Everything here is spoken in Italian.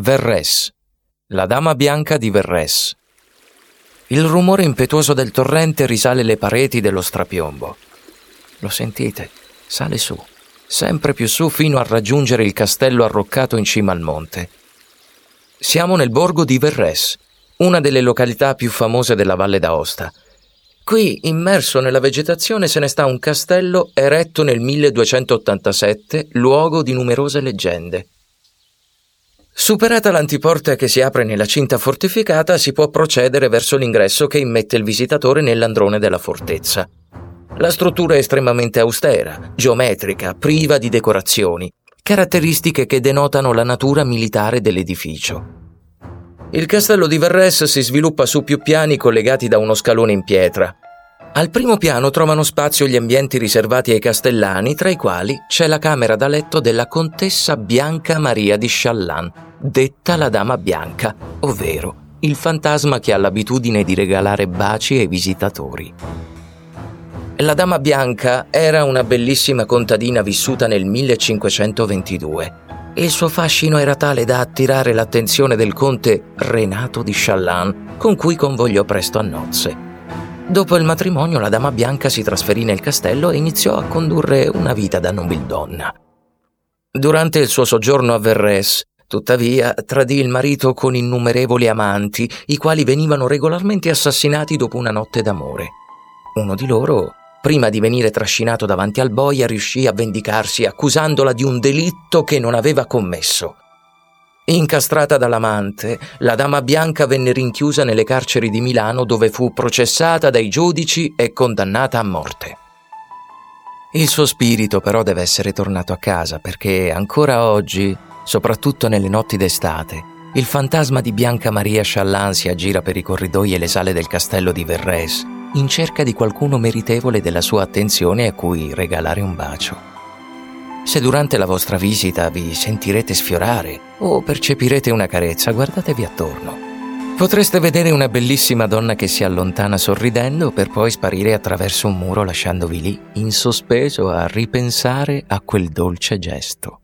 Verres. La dama bianca di Verres. Il rumore impetuoso del torrente risale le pareti dello strapiombo. Lo sentite? Sale su, sempre più su fino a raggiungere il castello arroccato in cima al monte. Siamo nel borgo di Verres, una delle località più famose della Valle d'Aosta. Qui, immerso nella vegetazione, se ne sta un castello eretto nel 1287, luogo di numerose leggende. Superata l'antiporta che si apre nella cinta fortificata, si può procedere verso l'ingresso che immette il visitatore nell'androne della fortezza. La struttura è estremamente austera, geometrica, priva di decorazioni, caratteristiche che denotano la natura militare dell'edificio. Il castello di Verres si sviluppa su più piani collegati da uno scalone in pietra. Al primo piano trovano spazio gli ambienti riservati ai castellani, tra i quali c'è la camera da letto della contessa Bianca Maria di Challan, detta la Dama Bianca, ovvero il fantasma che ha l'abitudine di regalare baci ai visitatori. La Dama Bianca era una bellissima contadina vissuta nel 1522 e il suo fascino era tale da attirare l'attenzione del conte Renato di Challan, con cui convogliò presto a nozze. Dopo il matrimonio la dama bianca si trasferì nel castello e iniziò a condurre una vita da nobildonna. Durante il suo soggiorno a Verres, tuttavia, tradì il marito con innumerevoli amanti, i quali venivano regolarmente assassinati dopo una notte d'amore. Uno di loro Prima di venire trascinato davanti al boia riuscì a vendicarsi accusandola di un delitto che non aveva commesso. Incastrata dall'amante, la dama bianca venne rinchiusa nelle carceri di Milano dove fu processata dai giudici e condannata a morte. Il suo spirito però deve essere tornato a casa perché ancora oggi, soprattutto nelle notti d'estate, il fantasma di Bianca Maria Challan si aggira per i corridoi e le sale del castello di Verres in cerca di qualcuno meritevole della sua attenzione a cui regalare un bacio. Se durante la vostra visita vi sentirete sfiorare o percepirete una carezza, guardatevi attorno. Potreste vedere una bellissima donna che si allontana sorridendo per poi sparire attraverso un muro lasciandovi lì, in sospeso, a ripensare a quel dolce gesto.